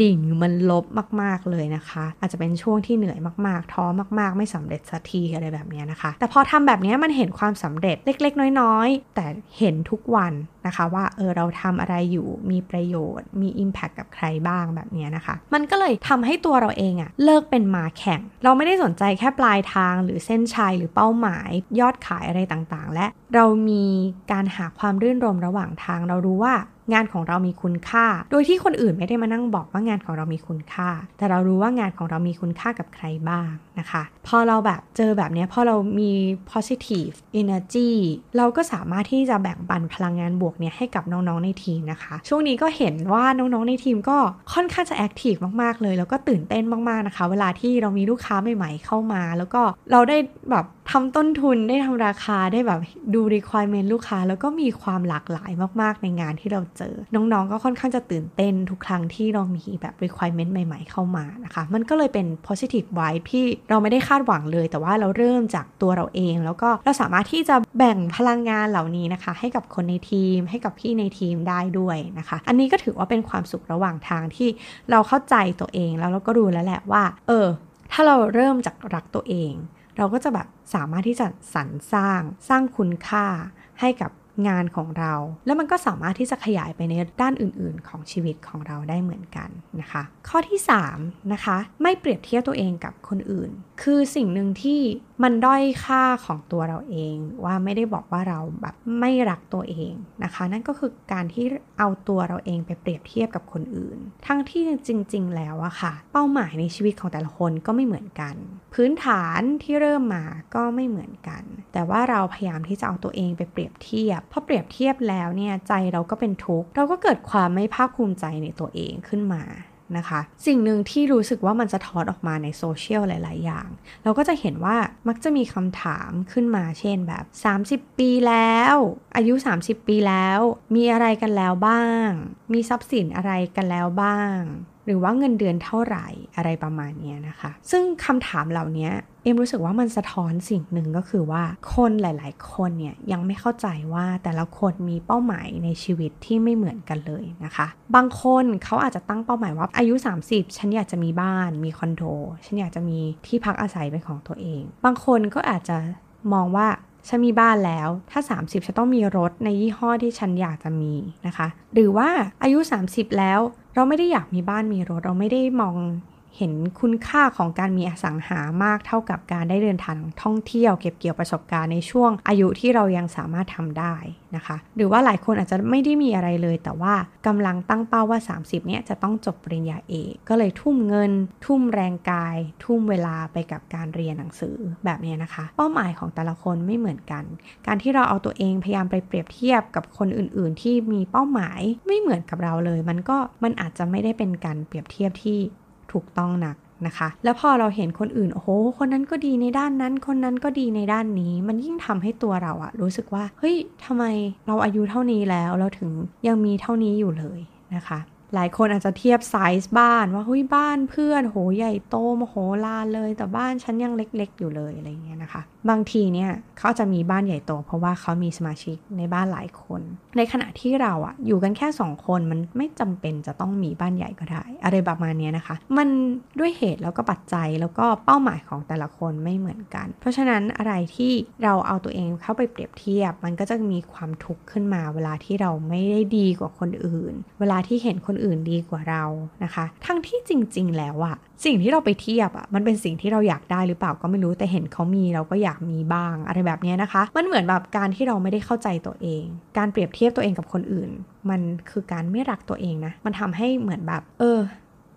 ดิ่งมันลบมาก ๆ เลยนะคะ อาจจะเป็นช่วงที่เหนื่อยมากๆ ท้อมาก ๆ ไม่สำเร็จสักทีอะไรแบบนี้นะคะ แต่พอทำแบบนี้มันเห็นความสำเร็จเล็ก ๆ น้อยแต่เห็นทุกวันนะคะว่าเออเราทำอะไรอยู่มีประโยชน์ มี Impact กับใครบ้างแบบนี้นะคะ มันก็เลยทำให้ตัวเราเองอะเลิกเป็นมาแข่ง เราไม่ได้สนใจแค่ปลายทางหรือเส้นชัยหรือเป้าหมาย ยอดขายอะไรต่างๆ และเรามีการหาความรื่นรมระหว่างทาง เรารู้ว่า งานของเรามีคุณค่า โดยที่คนอื่นไม่ได้มานั่งบอกว่างานของเรามีคุณค่า แต่เรารู้ว่างานของเรามีคุณค่ากับใครบ้างนะคะ พอเราแบบเจอแบบนี้พอเรามี positive energy เราก็สามารถที่จะแบ่งปันพลังงานบวกเนี่ยให้กับน้องๆในทีมนะคะ ช่วงนี้ก็เห็นว่าน้องๆในทีมก็ค่อนข้างจะแอคทีฟมากๆเลย แล้วก็ตื่นเต้นมากๆนะคะ เวลาที่เรามีลูกค้าใหม่ๆเข้ามา แล้วก็เราได้แบบทำต้นทุนได้ทำราคาได้แบบดู requirement ลูกค้า แล้วก็มีความหลากหลายมากๆในงานที่เราเจอ น้องๆ ก็ค่อนข้างจะตื่นเต้นทุกครั้งที่เรามีแบบ requirement ใหม่ๆ เข้ามานะคะ มันก็เลยเป็น positive vibe ที่เราไม่ได้คาดหวังเลย แต่ว่าเราเริ่มจากตัวเราเอง แล้วก็เราสามารถที่จะแบ่งพลังงานเหล่านี้นะคะ ให้กับคนในทีม ให้กับพี่ในทีมได้ด้วยนะคะ อันนี้ก็ถือว่าเป็นความสุขระหว่างทางที่เราเข้าใจตัวเองแล้วเราก็รู้แล้วแหละว่า เออ ถ้าเราเริ่มจากรักตัวเอง เราก็จะแบบสามารถที่จะสรรสร้างสร้างคุณค่าให้กับ งานของเรา แล้วมันก็สามารถที่จะขยายไปในด้านอื่น ๆ ของชีวิตของเราได้เหมือนกันนะคะ ข้อที่3นะคะไม่เปรียบเทียบตัวเองกับคนอื่น คือสิ่งหนึ่งที่มันด้อยค่าของตัวเราเองว่าไม่ได้บอกว่าเราแบบไม่รักตัวเองนะคะ นั่นก็คือการที่เอาตัวเราเองไปเปรียบเทียบกับคนอื่น ทั้งที่จริง ๆ แล้วอะค่ะ เป้าหมายในชีวิตของแต่ละคนก็ไม่เหมือนกัน พื้นฐานที่เริ่มมาก็ไม่เหมือนกัน แต่ว่าเราพยายามที่จะเอาตัวเองไปเปรียบเทียบพอเปรียบเทียบแล้วเนี่ยใจเราก็เป็นทุกข์เราก็เกิดความไม่ภาคภูมิใจในตัวเองขึ้นมานะคะ สิ่งหนึ่งที่รู้สึกว่ามันจะทอดออกมาในโซเชียลหลาย ๆ อย่าง เราก็จะเห็นว่ามักจะมีคำถามขึ้นมาเช่นแบบ 30 ปีแล้ว อายุ 30 ปีแล้ว มีอะไรกันแล้วบ้าง มีทรัพย์สินอะไรกันแล้วบ้าง หรือว่าเงินเดือนเท่าไหร่อะไรประมาณนี้นะคะ ซึ่งคำถามเหล่านี้เอ็มรู้สึกว่ามันสะท้อนสิ่งหนึ่งก็คือว่าคนหลาย ๆ คนเนี่ยยังไม่เข้าใจว่าแต่ละคนมีเป้าหมายในชีวิตที่ไม่เหมือนกันเลยนะคะ บางคนเขาอาจจะตั้งเป้าหมายว่าอายุ 30 ฉันอยากจะมีบ้าน มีคอนโด ฉันอยากจะมีที่พักอาศัยเป็นของตัวเอง บางคนก็อาจจะมองว่าฉันมีบ้านแล้ว ถ้า 30 ฉันต้องมีรถในยี่ห้อที่ฉันอยากจะมีนะคะ หรือว่าอายุ 30 แล้ว เราไม่ได้อยากมีบ้านมีรถ เราไม่ได้มอง เห็นคุณค่าของการมีอสังหามากเท่ากับการได้เดินทางท่องเที่ยวเก็บเกี่ยวประสบการณ์ในช่วงอายุที่เรายังสามารถทำได้นะคะ หรือว่าหลายคนอาจจะไม่ได้มีอะไรเลย แต่ว่ากำลังตั้งเป้าว่า 30เนี่ยจะต้องจบปริญญาเอกก็เลยทุ่มเงิน ทุ่มแรงกาย ทุ่มเวลาไปกับการเรียนหนังสือแบบนี้นะคะ เป้าหมายของแต่ละคนไม่เหมือนกัน การที่เราเอาตัวเองพยายามไปเปรียบเทียบกับคนอื่น ๆ ที่มีเป้าหมายไม่เหมือนกับเราเลย มันก็มันอาจจะไม่ได้เป็นการเปรียบเทียบที่ ถูกต้องหนักนะคะ แล้วพอเราเห็นคนอื่น โอ้โห คนนั้นก็ดีในด้านนั้น คนนั้นก็ดีในด้านนี้ มันยิ่งทำให้ตัวเราอะรู้สึกว่า เฮ้ยทำไมเราอายุเท่านี้แล้ว เราถึงยังมีเท่านี้อยู่เลยนะคะ หลายคนอาจจะเทียบไซส์บ้านว่าเฮ้ยบ้านเพื่อนโหใหญ่โตมโหลานเลย แต่บ้านฉันยังเล็ก ๆ อยู่เลยอะไรเงี้ยนะคะ บางทีเนี่ยเขาจะมีบ้านใหญ่โต เพราะว่าเขามีสมาชิกในบ้านหลายคน ในขณะที่เราอะอยู่กันแค่ 2 คนมันไม่จำเป็นจะต้องมีบ้านใหญ่ก็ได้ อะไรประมาณนี้นะคะ มันด้วยเหตุแล้วก็ปัจจัยแล้วก็เป้าหมายของแต่ละคนไม่เหมือนกัน เพราะฉะนั้นอะไรที่เราเอาตัวเองเข้าไปเปรียบเทียบ มันก็จะมีความทุกข์ขึ้นมา เวลาที่เราไม่ได้ดีกว่าคนอื่น เวลาที่เห็นคนอื่นดีกว่าเรานะคะ ทั้งที่จริง ๆ แล้วอะสิ่งที่เราไปเทียบอะมันเป็นสิ่งที่เราอยากได้หรือเปล่าก็ไม่รู้แต่เห็นเขามีเราก็อยากมีบ้างอะไรแบบนี้นะคะ มันเหมือนแบบการที่เราไม่ได้เข้าใจตัวเอง การเปรียบเทียบตัวเองกับคนอื่น มันคือการไม่รักตัวเองนะ มันทำให้เหมือนแบบ เออ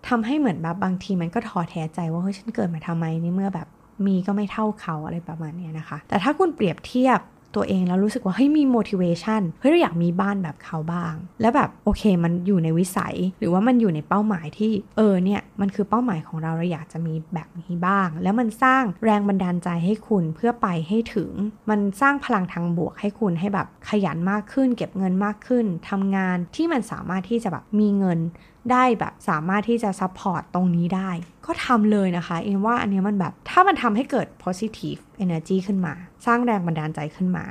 ทำให้เหมือนแบบบางทีมันก็ท้อแท้ใจว่าเฮ้ยฉันเกิดมาทำไมนี่เมื่อแบบมีก็ไม่เท่าเขาอะไรประมาณนี้นะคะ แต่ถ้าคุณเปรียบเทียบ ตัวเองแล้วรู้สึกว่าเฮ้ยมี motivation เฮ้ยเราอยากมีบ้านแบบเขาบ้าง แล้วแบบโอเคมันอยู่ในวิสัยหรือว่ามันอยู่ในเป้าหมายที่เออเนี่ยมันคือเป้าหมายของเราเราอยากจะมีแบบนี้บ้าง แล้วมันสร้างแรงบันดาลใจให้คุณเพื่อไปให้ถึง มันสร้างพลังทางบวกให้คุณให้แบบขยันมากขึ้น เก็บเงินมากขึ้นทำงานที่มันสามารถที่จะแบบมีเงิน ได้แบบสามารถที่จะ support ตรงนี้ได้ ก็ทำเลยนะคะ เอ็นว่าอันนี้มันแบบ ถ้ามันทำให้เกิด positive energy ขึ้นมา สร้างแรงบันดาลใจขึ้นมา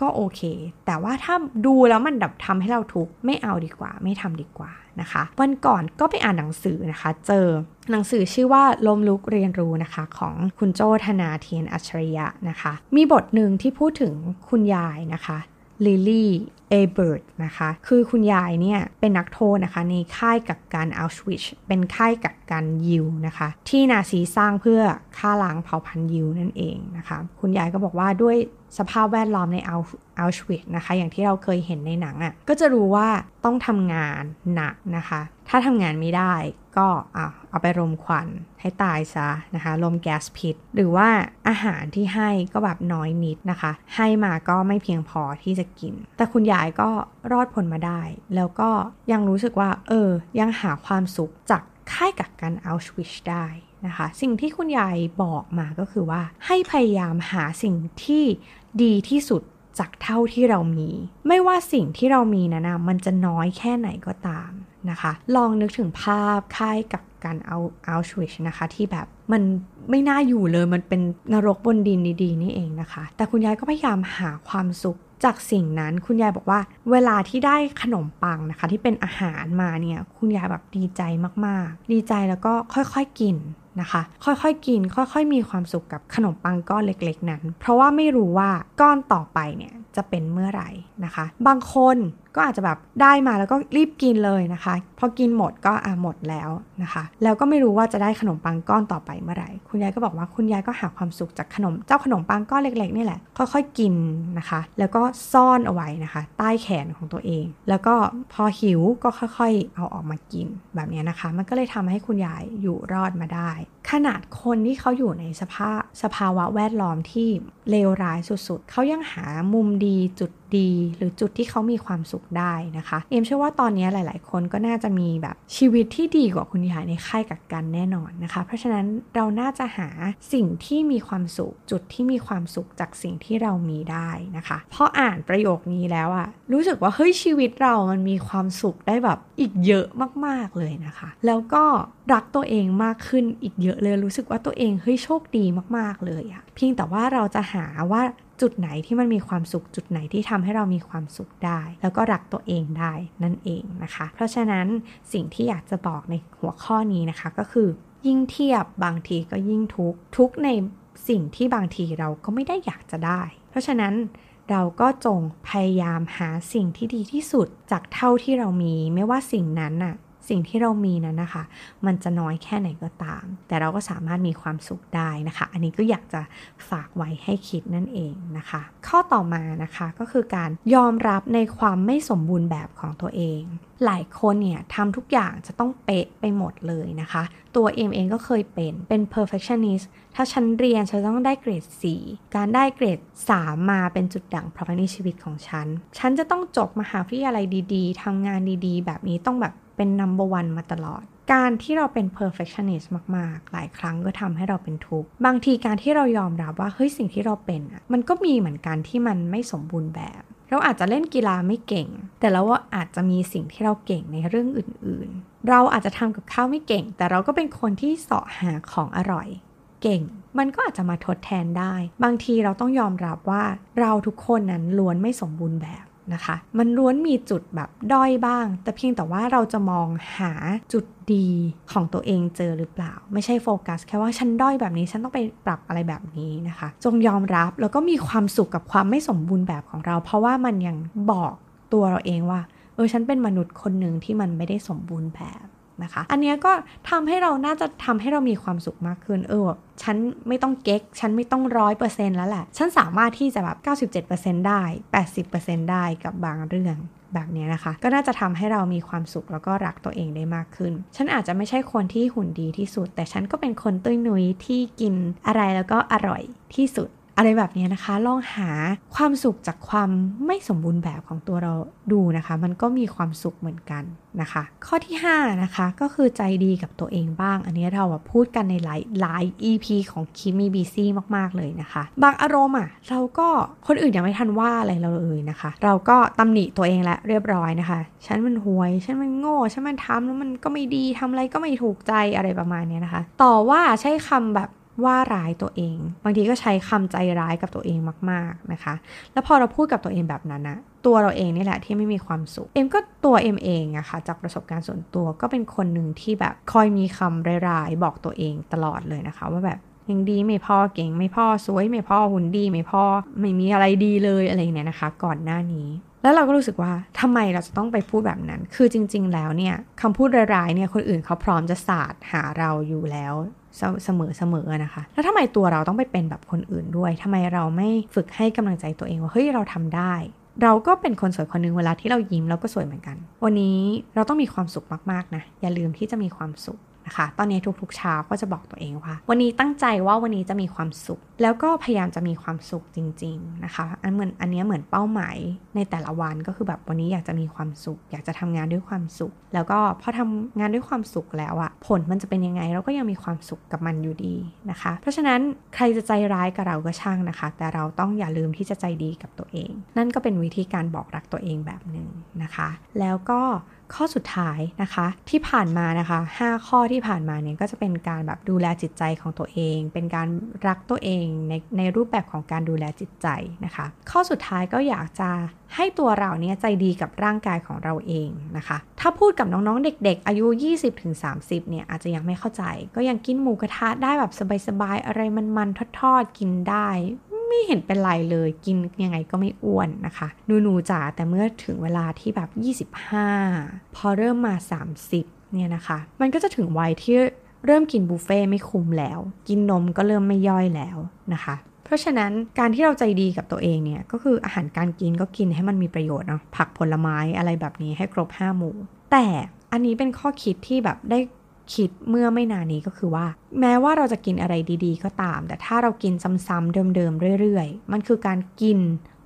ก็โอเค แต่ว่าถ้าดูแล้วมันแบบทำให้เราทุกข์ไม่เอาดีกว่า ไม่ทำดีกว่านะคะ วันก่อนก็ไปอ่านหนังสือนะคะ เจอหนังสือชื่อว่าลมลุกเรียนรู้นะคะ ของคุณโจธนาเทียนอัจฉริยะนะคะ มีบทหนึ่งที่พูดถึงคุณยายนะคะ ลิลี่เอเบิร์ตนะคะ คือคุณยายเนี่ยเป็นนักโทษนะคะในค่ายกักกันอัลชวิช เป็นค่ายกักกันยิวนะคะ ที่นาซีสร้างเพื่อฆ่าล้างเผ่าพันธุ์ยิวนั่นเองนะคะ คุณยายก็บอกว่าด้วยสภาพแวดล้อมในอัลชวิชนะคะ อย่างที่เราเคยเห็นในหนังอะ่ะ ก็จะรู้ว่าต้องทำงานหนักนะคะ ถ้าทำงานไม่ได้ก็เอา เอาไปรมควันให้ตายซะนะคะลมแก๊สพิษ หรือว่าอาหารที่ให้ก็แบบน้อยนิดนะคะ ให้มาก็ไม่เพียงพอที่จะกิน แต่คุณยายก็รอดพ้นมาได้ แล้วก็ยังรู้สึกว่า เออ ยังหาความสุขจากค่ายกักกันอัลชวิชได้นะคะ สิ่งที่คุณยายบอกมาก็คือว่า ให้พยายามหาสิ่งที่ดีที่สุดจากเท่าที่เรามี ไม่ว่าสิ่งที่เรามีนะนะมันจะน้อยแค่ไหนก็ตามนะคะ ลองนึกถึงภาพค่ายกับ การเอาเอัลชวิชนะคะ ที่แบบมันไม่น่าอยู่เลยมันเป็นนรกบนดินดีๆนี่เองนะคะ แต่คุณยายก็พยายามหาความสุขจากสิ่งนั้นคุณยายบอกว่า เวลาที่ได้ขนมปังนะคะ ที่เป็นอาหารมาเนี่ยคุณยายแบบดีใจมากๆ ดีใจแล้วก็ค่อยๆกินนะคะ ค่อยๆกิน ค่อยๆ มีความสุขกับขนมปังก้อนเล็กๆ นั้น เพราะว่าไม่รู้ว่าก้อนต่อไปเนี่ยจะเป็นเมื่อไหร่นะคะ บางคน ก็อาจจะแบบได้มาแล้วก็รีบกินเลยนะคะ พอกินหมดก็อะหมดแล้วนะคะ แล้วก็ไม่รู้ว่าจะได้ขนมปังก้อนต่อไปเมื่อไหร่ คุณยายก็บอกว่าคุณยายก็หาความสุขจากขนมเจ้าขนมปังก้อนเล็กๆนี่แหละ ค่อยๆกินนะคะ แล้วก็ซ่อนเอาไว้นะคะ ใต้แขนของตัวเอง แล้วก็พอหิวก็ค่อยๆ เอาออกมากินแบบนี้นะคะ มันก็เลยทำให้คุณยายอยู่รอดมาได้ ขนาดคนที่เขาอยู่ในสภาพสภาวะแวดล้อมที่เลวร้ายสุดๆ เขายังหามุมดีจุดดีหรือจุดที่เขามีความสุขได้นะคะ เอมเชื่อว่าตอนนี้หลายๆ คนก็น่าจะมีแบบชีวิตที่ดีกว่าคุณยายในค่ายกักกันแน่นอนนะคะ เพราะฉะนั้นเราน่าจะหาสิ่งที่มีความสุข จุดที่มีความสุขจากสิ่งที่เรามีได้นะคะพออ่านประโยคนี้แล้วอะรู้สึกว่าเฮ้ยชีวิตเรามันมีความสุขได้แบบอีกเยอะมากๆเลยนะคะ แล้วก็รักตัวเองมากขึ้นอีกเยอะเลยรู้สึกว่าตัวเองเฮ้ยโชคดีมากๆเลยอะเพียงแต่ว่าเราจะหาว่าจุดไหนที่มันมีความสุขจุดไหนที่ทำให้เรามีความสุขได้ แล้วก็รักตัวเองได้นั่นเองนะคะ เพราะฉะนั้นสิ่งที่อยากจะบอกในหัวข้อนี้นะคะก็คือ ยิ่งเทียบบางทีก็ยิ่งทุกทุกในสิ่งที่บางทีเราก็ไม่ได้อยากจะได้ เพราะฉะนั้นเราก็จงพยายามหาสิ่งที่ดีที่สุดจากเท่าที่เรามี ไม่ว่าสิ่งนั้นน่ะ สิ่งที่เรามีนั้นนะคะ มันจะน้อยแค่ไหนก็ตาม แต่เราก็สามารถมีความสุขได้นะคะ อันนี้ก็อยากจะฝากไว้ให้คิดนั่นเองนะคะ ข้อต่อมานะคะก็คือการยอมรับในความไม่สมบูรณ์แบบของตัวเอง หลายคนเนี่ยทำทุกอย่างจะต้องเป๊ะไปหมดเลยนะคะ ตัวเอมเองก็เคยเป็นเป็น perfectionist ถ้าฉันเรียนฉันต้องได้เกรด 4 การได้เกรด 3 มาเป็นจุดด่างพร้อยในชีวิตของฉัน ฉันจะต้องจบมหาวิทยาลัยดี ๆทำงานดีๆ แบบนี้ต้องแบบ เป็น number one มาตลอด การที่เราเป็น perfectionist มาก ๆ หลายครั้งก็ทำให้เราเป็นทุกข์บางทีการที่เรายอมรับว่าเฮ้ยสิ่งที่เราเป็นอะมันก็มีเหมือนกันที่มันไม่สมบูรณ์แบบเราอาจจะเล่นกีฬาไม่เก่ง แต่เราว่าอาจจะมีสิ่งที่เราเก่งในเรื่องอื่น ๆ เราอาจจะทำกับข้าวไม่เก่ง แต่เราก็เป็นคนที่เสาะหาของอร่อย เก่ง มันก็อาจจะมาทดแทนได้ บางทีเราต้องยอมรับว่าเราทุกคนนั้นล้วนไม่สมบูรณ์แบบ นะคะ มันล้วนมีจุดแบบด้อยบ้าง แต่เพียงแต่ว่าเราจะมองหาจุดดีของตัวเองเจอหรือเปล่า ไม่ใช่โฟกัส แค่ว่าฉันด้อยแบบนี้ฉันต้องไปปรับอะไรแบบนี้นะคะ จงยอมรับแล้วก็มีความสุขกับความไม่สมบูรณ์แบบของเรา เพราะว่ามันยังบอกตัวเราเองว่าเออฉันเป็นมนุษย์คนหนึ่งที่มันไม่ได้สมบูรณ์แบบ นะคะ อันนี้ก็ทำให้เราน่าจะทำให้เรามีความสุขมากขึ้น เออฉันไม่ต้องเก๊ก ฉันไม่ต้องร้อยเปอร์เซ็นต์แล้วแหละ ฉันสามารถที่จะแบบ97%ได้ 80%ได้กับบางเรื่องแบบนี้นะคะ ก็น่าจะทำให้เรามีความสุขแล้วก็รักตัวเองได้มากขึ้น ฉันอาจจะไม่ใช่คนที่หุ่นดีที่สุด แต่ฉันก็เป็นคนตุ้ยนุ้ยที่กินอะไรแล้วก็อร่อยที่สุด อะไรแบบนี้นะคะ ลองหาความสุขจากความไม่สมบูรณ์แบบของตัวเราดูนะคะ มันก็มีความสุขเหมือนกันนะคะ ข้อที่ 5 นะคะ ก็คือใจดีกับตัวเองบ้าง อันนี้เราพูดกันในหลายหลาย EP ของคิมีบีซี่มาก ๆ เลยนะคะ บางอารมณ์อะเราก็คนอื่นยังไม่ทันว่าอะไรเราเลยนะคะ เราก็ตำหนิตัวเองแล้วเรียบร้อยนะคะ ฉันมันห่วย ฉันมันโง่ ฉันมันทำแล้วมันก็ไม่ดีทำอะไรก็ไม่ถูกใจอะไรประมาณนี้นะคะ ต่อว่าใช้คำแบบ ว่าร้ายตัวเอง บางทีก็ใช้คำใจร้ายกับตัวเองมาก ๆนะคะ แล้วพอเราพูดกับตัวเองแบบนั้นนะตัวเราเองนี่แหละที่ไม่มีความสุข เอ็มก็ตัวเอ็มเองอะคะ่ะจากประสบการณ์ส่วนตัวก็เป็นคนหนึ่งที่แบบคอยมีคำร้ายๆบอกตัวเองตลอดเลยนะคะ ว่าแบบยังดีไม่พอเก่งไม่พอสวยไม่พอหุ่นดีไม่พอไม่มีอะไรดีเลยอะไรเนี่ยนะคะ ก่อนหน้านี้ แล้วเราก็รู้สึกว่าทำไมเราจะต้องไปพูดแบบนั้น คือจริง ๆ แล้วเนี่ยคำพูดร้ายๆเนี่ยคนอื่นเขาพร้อมจะสาดหาเราอยู่แล้วเสมอเสมอนะคะ แล้วทำไมตัวเราต้องไปเป็นแบบคนอื่นด้วยทำไมเราไม่ฝึกให้กำลังใจตัวเองว่าเฮ้ยเราทำได้ เราก็เป็นคนสวยคนหนึ่งเวลาที่เรายิ้มเราก็สวยเหมือนกัน วันนี้เราต้องมีความสุขมากๆนะอย่าลืมที่จะมีความสุข คะ ตอนนี้ทุกๆเช้าก็จะบอกตัวเองว่า วันนี้ตั้งใจว่าวันนี้จะมีความสุข แล้วก็พยายามจะมีความสุขจริง ๆนะคะ อันเหมือนอันนี้เหมือนเป้าหมายในแต่ละวันก็คือแบบวันนี้อยากจะมีความสุข อยากจะทำงานด้วยความสุข แล้วก็พอทำงานด้วยความสุขแล้วอะผลมันจะเป็นยังไงเราก็ยังมีความสุขกับมันอยู่ดีนะคะ เพราะฉะนั้นใครจะใจร้ายกับเราก็ช่างนะคะ แต่เราต้องอย่าลืมที่จะใจดีกับตัวเอง นั่นก็เป็นวิธีการบอกรักตัวเองแบบหนึ่งนะคะ แล้วก็ ข้อสุดท้ายนะคะที่ผ่านมานะคะ 5 ข้อที่ผ่านมาเนี่ยก็จะเป็นการแบบดูแลจิตใจของตัวเอง เป็นการรักตัวเองในในรูปแบบของการดูแลจิตใจนะคะ ข้อสุดท้ายก็อยากจะให้ตัวเราเนี่ยใจดีกับร่างกายของเราเองนะคะ ถ้าพูดกับน้องๆ เด็กๆ อายุ 20-30 เนี่ยอาจจะยังไม่เข้าใจ ก็ยังกินหมูกระทะได้แบบสบายๆ อะไรมันๆ ทอดๆ กินได้ ไม่เห็นเป็นไรเลย กินยังไงก็ไม่อ้วนนะคะหนูๆจ๋าแต่เมื่อถึงเวลาที่แบบ 25 พอเริ่มมา 30 เนี่ยนะคะ มันก็จะถึงวัยที่เริ่มกินบุฟเฟ่ไม่คุ้มแล้ว กินนมก็เริ่มไม่ย่อยแล้วนะคะเพราะฉะนั้นการที่เราใจดีกับตัวเองเนี่ยก็คืออาหารการกินก็กินให้มันมีประโยชน์เนาะผักผลไม้อะไรแบบนี้ให้ครบ 5 หมู่ แต่อันนี้เป็นข้อคิดที่แบบได้ คิดเมื่อไม่นานนี้ก็คือว่า แม้ว่าเราจะกินอะไรดีๆ ก็ตาม แต่ถ้าเรากินซ้ำๆเดิมๆเรื่อยๆ มันคือการกิน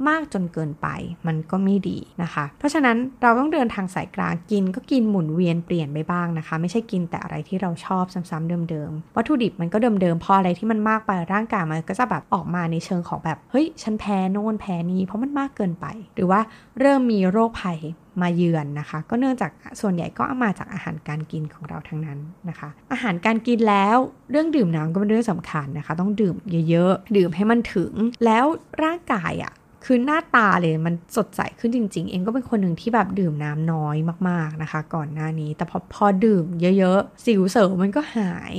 มากจนเกินไปมันก็ไม่ดีนะคะ เพราะฉะนั้นเราต้องเดินทางสายกลางกินก็กินหมุนเวียนเปลี่ยนไปบ้างนะคะ ไม่ใช่กินแต่อะไรที่เราชอบซ้ำๆเดิมๆวัตถุดิบมันก็เดิมๆพออะไรที่มันมากไปร่างกายมันก็จะแบบออกมาในเชิงของแบบเฮ้ยฉันแพ้โน่นแพ้นี้เพราะมันมากเกินไป หรือว่าเริ่มมีโรคภัย มาเยือนนะคะ ก็เนื่องจากส่วนใหญ่ก็ามาจากอาหารการกินของเราทั้งนั้นนะคะ อาหารการกินแล้วเรื่องดื่มน้ำก็เป็นเรื่องสำคัญนะคะ ต้องดื่มเยอะๆ ดื่มให้มันถึงแล้วร่างกายอะ่ะคือหน้าตาเลยมันสดใสขึ้นจริง ๆ เองก็เป็นคนหนึ่งที่แบบดื่มน้ำน้อยมากๆนะคะ ก่อนหน้านี้ แต่พอพอดื่มเยอะๆ สิวเสริมมันก็หาย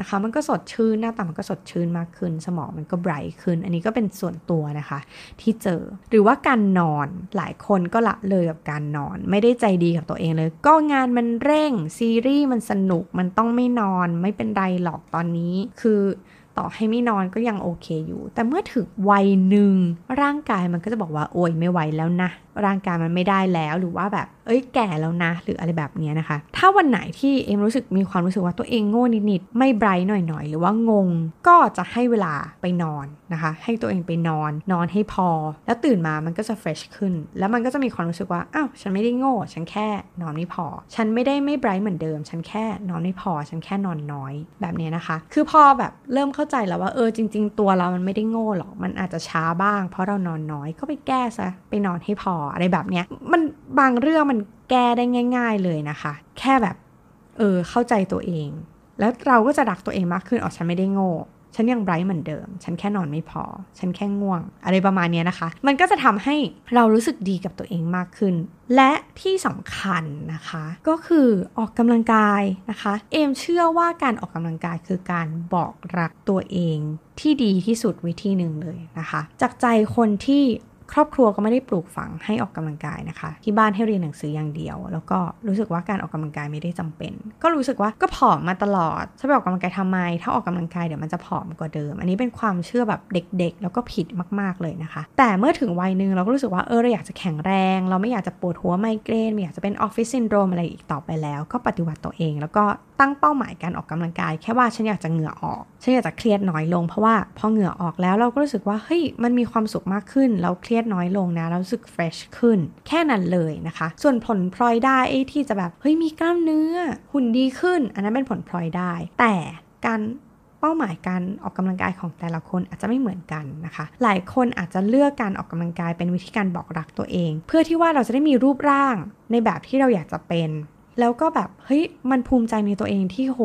นะคะ มันก็สดชื่นหน้าตามันก็สดชื่นมากขึ้น สมองมันก็ไบรท์ขึ้น อันนี้ก็เป็นส่วนตัวนะคะ ที่เจอ หรือว่าการนอนหลายคนก็ละเลยกับการนอน ไม่ได้ใจดีกับตัวเองเลย ก็งานมันเร่งซีรีส์มันสนุกมันต้องไม่นอนไม่เป็นไรหรอกตอนนี้ คือ ต่อให้ไม่นอนก็ยังโอเคอยู่ แต่เมื่อถึงวัยหนึ่งร่างกายมันก็จะบอกว่าโอยไม่ไหวแล้วนะ ร่างกายมันไม่ได้แล้วหรือว่าแบบ เอ้ยแก่แล้วนะ หรืออะไรแบบนี้นะคะ ถ้าวันไหนที่เอ็มรู้สึกมีความรู้สึกว่าตัวเองโง่นิดๆไม่ไบรท์หน่อยๆ หรือว่างง ก็จะให้เวลาไปนอนนะคะ ให้ตัวเองไปนอนนอนให้พอ แล้วตื่นมามันก็จะเฟรชขึ้น แล้วมันก็จะมีความรู้สึกว่าอ้าวฉันไม่ได้โง่ ฉันแค่นอนไม่พอ ฉันไม่ได้ไม่ไบรท์เหมือนเดิม ฉันแค่นอนไม่พอ ฉันแค่นอนน้อยแบบนี้นะคะ คือพอแบบเริ่มเข้าใจแล้วว่าเออจริง ๆ ตัวเรามันไม่ได้โง่หรอก มันอาจจะช้าบ้าง เพราะเรานอนน้อยก็ไปแก้ซะไปนอนให้พออะไรแบบเนี้ยมันบางเรื่องมันแก้ได้ง่าย ๆเลยนะคะ แค่แบบเออเข้าใจตัวเอง แล้วเราก็จะรักตัวเองมากขึ้นอ๋อฉันไม่ได้โง่ ฉันยังไบรท์เหมือนเดิม ฉันแค่นอนไม่พอ ฉันแค่ง่วง อะไรประมาณนี้นะคะ มันก็จะทำให้เรารู้สึกดีกับตัวเองมากขึ้น และที่สำคัญนะคะ ก็คือออกกำลังกายนะคะ เอมเชื่อว่าการออกกำลังกายคือการบอกรักตัวเองที่ดีที่สุดวิธีหนึ่งเลยนะคะ จากใจคนที่ ครอบครัวก็ไม่ได้ปลูกฝังให้ออกกำลังกายนะคะ ที่บ้านให้เรียนหนังสืออย่างเดียว แล้วก็รู้สึกว่าการออกกำลังกายไม่ได้จำเป็น ก็รู้สึกว่าก็ผอมมาตลอดจะไปออกกำลังกายทำไม ถ้าออกกำลังกายเดี๋ยวมันจะผอมกว่าเดิม อันนี้เป็นความเชื่อแบบเด็กๆ แล้วก็ผิดมากๆเลยนะคะ แต่เมื่อถึงวัยหนึ่งเราก็รู้สึกว่าเออเราอยากจะแข็งแรง เราไม่อยากจะปวดหัวไมเกรนไม่อยากจะเป็นออฟฟิศซินโดรมอะไรอีกต่อไปแล้ว ก็ปฏิวัติตัวเอง แล้วก็ ตั้งเป้าหมายการออกกำลังกาย แค่ว่าฉันอยากจะเหงื่อออกฉันอยากจะเครียดน้อยลง เพราะว่าพอเหงื่อออกแล้วเราก็รู้สึกว่าเฮ้ยมันมีความสุขมากขึ้น เราเครียดน้อยลงนะเรารู้สึก fresh ขึ้น แค่นั้นเลยนะคะ ส่วนผลพลอยได้ไอ้ที่จะแบบเฮ้ยมีกล้ามเนื้อ หุ่นดีขึ้น อันนั้นเป็นผลพลอยได้ แต่การเป้าหมายการออกกำลังกายของแต่ละคนอาจจะไม่เหมือนกันนะคะ หลายคนอาจจะเลือกการออกกำลังกายเป็นวิธีการบอกรักตัวเอง เพื่อที่ว่าเราจะได้มีรูปร่างในแบบที่เราอยากจะเป็น แล้วก็แบบเฮ้ยมันภูมิใจในตัวเองที่โห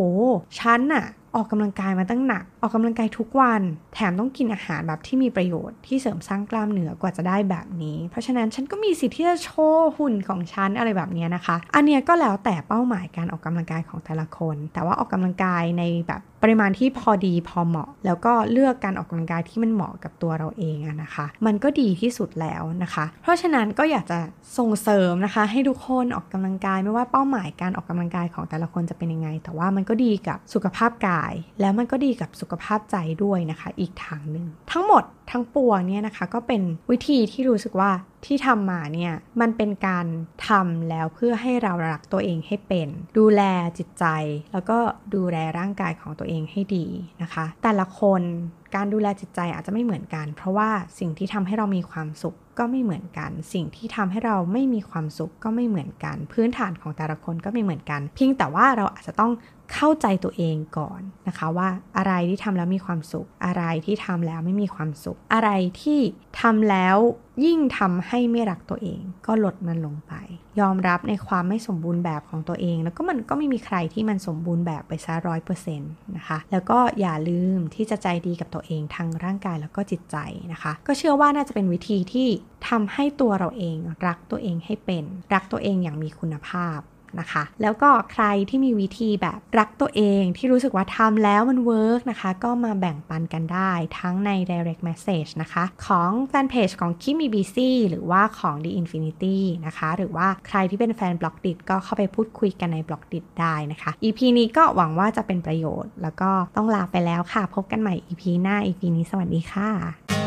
ฉันน่ะออกกำลังกายมาตั้งหนัก ออกกำลังกายทุกวัน แถมต้องกินอาหารแบบที่มีประโยชน์ที่เสริมสร้างกล้ามเนื้อกว่าจะได้แบบนี้ เพราะฉะนั้นฉันก็มีสิทธิ์ที่จะโชว์หุ่นของฉันอะไรแบบนี้นะคะ อันเนี้ยก็แล้วแต่เป้าหมายการออกกำลังกายของแต่ละคน แต่ว่าออกกำลังกายในแบบปริมาณที่พอดีพอเหมาะ แล้วก็เลือกการออกกำลังกายที่มันเหมาะกับตัวเราเองนะคะ มันก็ดีที่สุดแล้วนะคะ เพราะฉะนั้นก็อยากจะส่งเสริมนะคะ ให้ทุกคนออกกำลังกายไม่ว่าเป้าหมายการออกกำลังกายของแต่ละคนจะเป็นยังไง แต่ว่ามันก็ดีกับสุขภาพกาย แล้วมันก็ดีกับสุขภาพใจด้วยนะคะ อีกทางหนึ่งทั้งหมดทั้งปวงเนี่ยนะคะ ก็เป็นวิธีที่รู้สึกว่าที่ทำมาเนี่ยมันเป็นการทำแล้วเพื่อให้เรารักตัวเองให้เป็น ดูแลจิตใจ แล้วก็ดูแลร่างกายของตัวเองให้ดีนะคะ แต่ละคนการดูแลจิตใจอาจจะไม่เหมือนกัน เพราะว่าสิ่งที่ทำให้เรามีความสุขก็ไม่เหมือนกัน สิ่งที่ทำให้เราไม่มีความสุขก็ไม่เหมือนกัน พื้นฐานของแต่ละคนก็ไม่เหมือนกัน เพียงแต่ว่าเราอาจจะต้องเข้าใจตัวเองก่อนนะคะว่าอะไรที่ทำแล้วมีความสุข อะไรที่ทำแล้วไม่มีความสุข อะไรที่ทำแล้วยิ่งทำให้ไม่รักตัวเอง ก็ลดมันลงไป ยอมรับในความไม่สมบูรณ์แบบของตัวเอง แล้วก็มันก็ไม่มีใครที่มันสมบูรณ์แบบไปซะร้อยเปอร์เซ็นต์นะคะแล้วก็อย่าลืมที่จะใจดีกับตัวเองทั้งร่างกายแล้วก็จิตใจนะคะ ก็เชื่อว่าน่าจะเป็นวิธีที่ทำให้ตัวเราเองรักตัวเองให้เป็น รักตัวเองอย่างมีคุณภาพ นะคะ แล้วก็ใครที่มีวิธีแบบรักตัวเองที่รู้สึกว่าทำแล้วมัน work นะคะ ก็มาแบ่งปันกันได้ทั้งใน direct message นะคะ ของแฟนเพจของคิมีบีซีหรือว่าของ The Infinity นะคะ หรือว่าใครที่เป็นแฟนบล็อกดิก็เข้าไปพูดคุยกันในบล็อกดิได้นะคะ EP นี้ก็หวังว่าจะเป็นประโยชน์ แล้วก็ต้องลาไปแล้วค่ะ พบกันใหม่ EP หน้า EP นี้สวัสดีค่ะ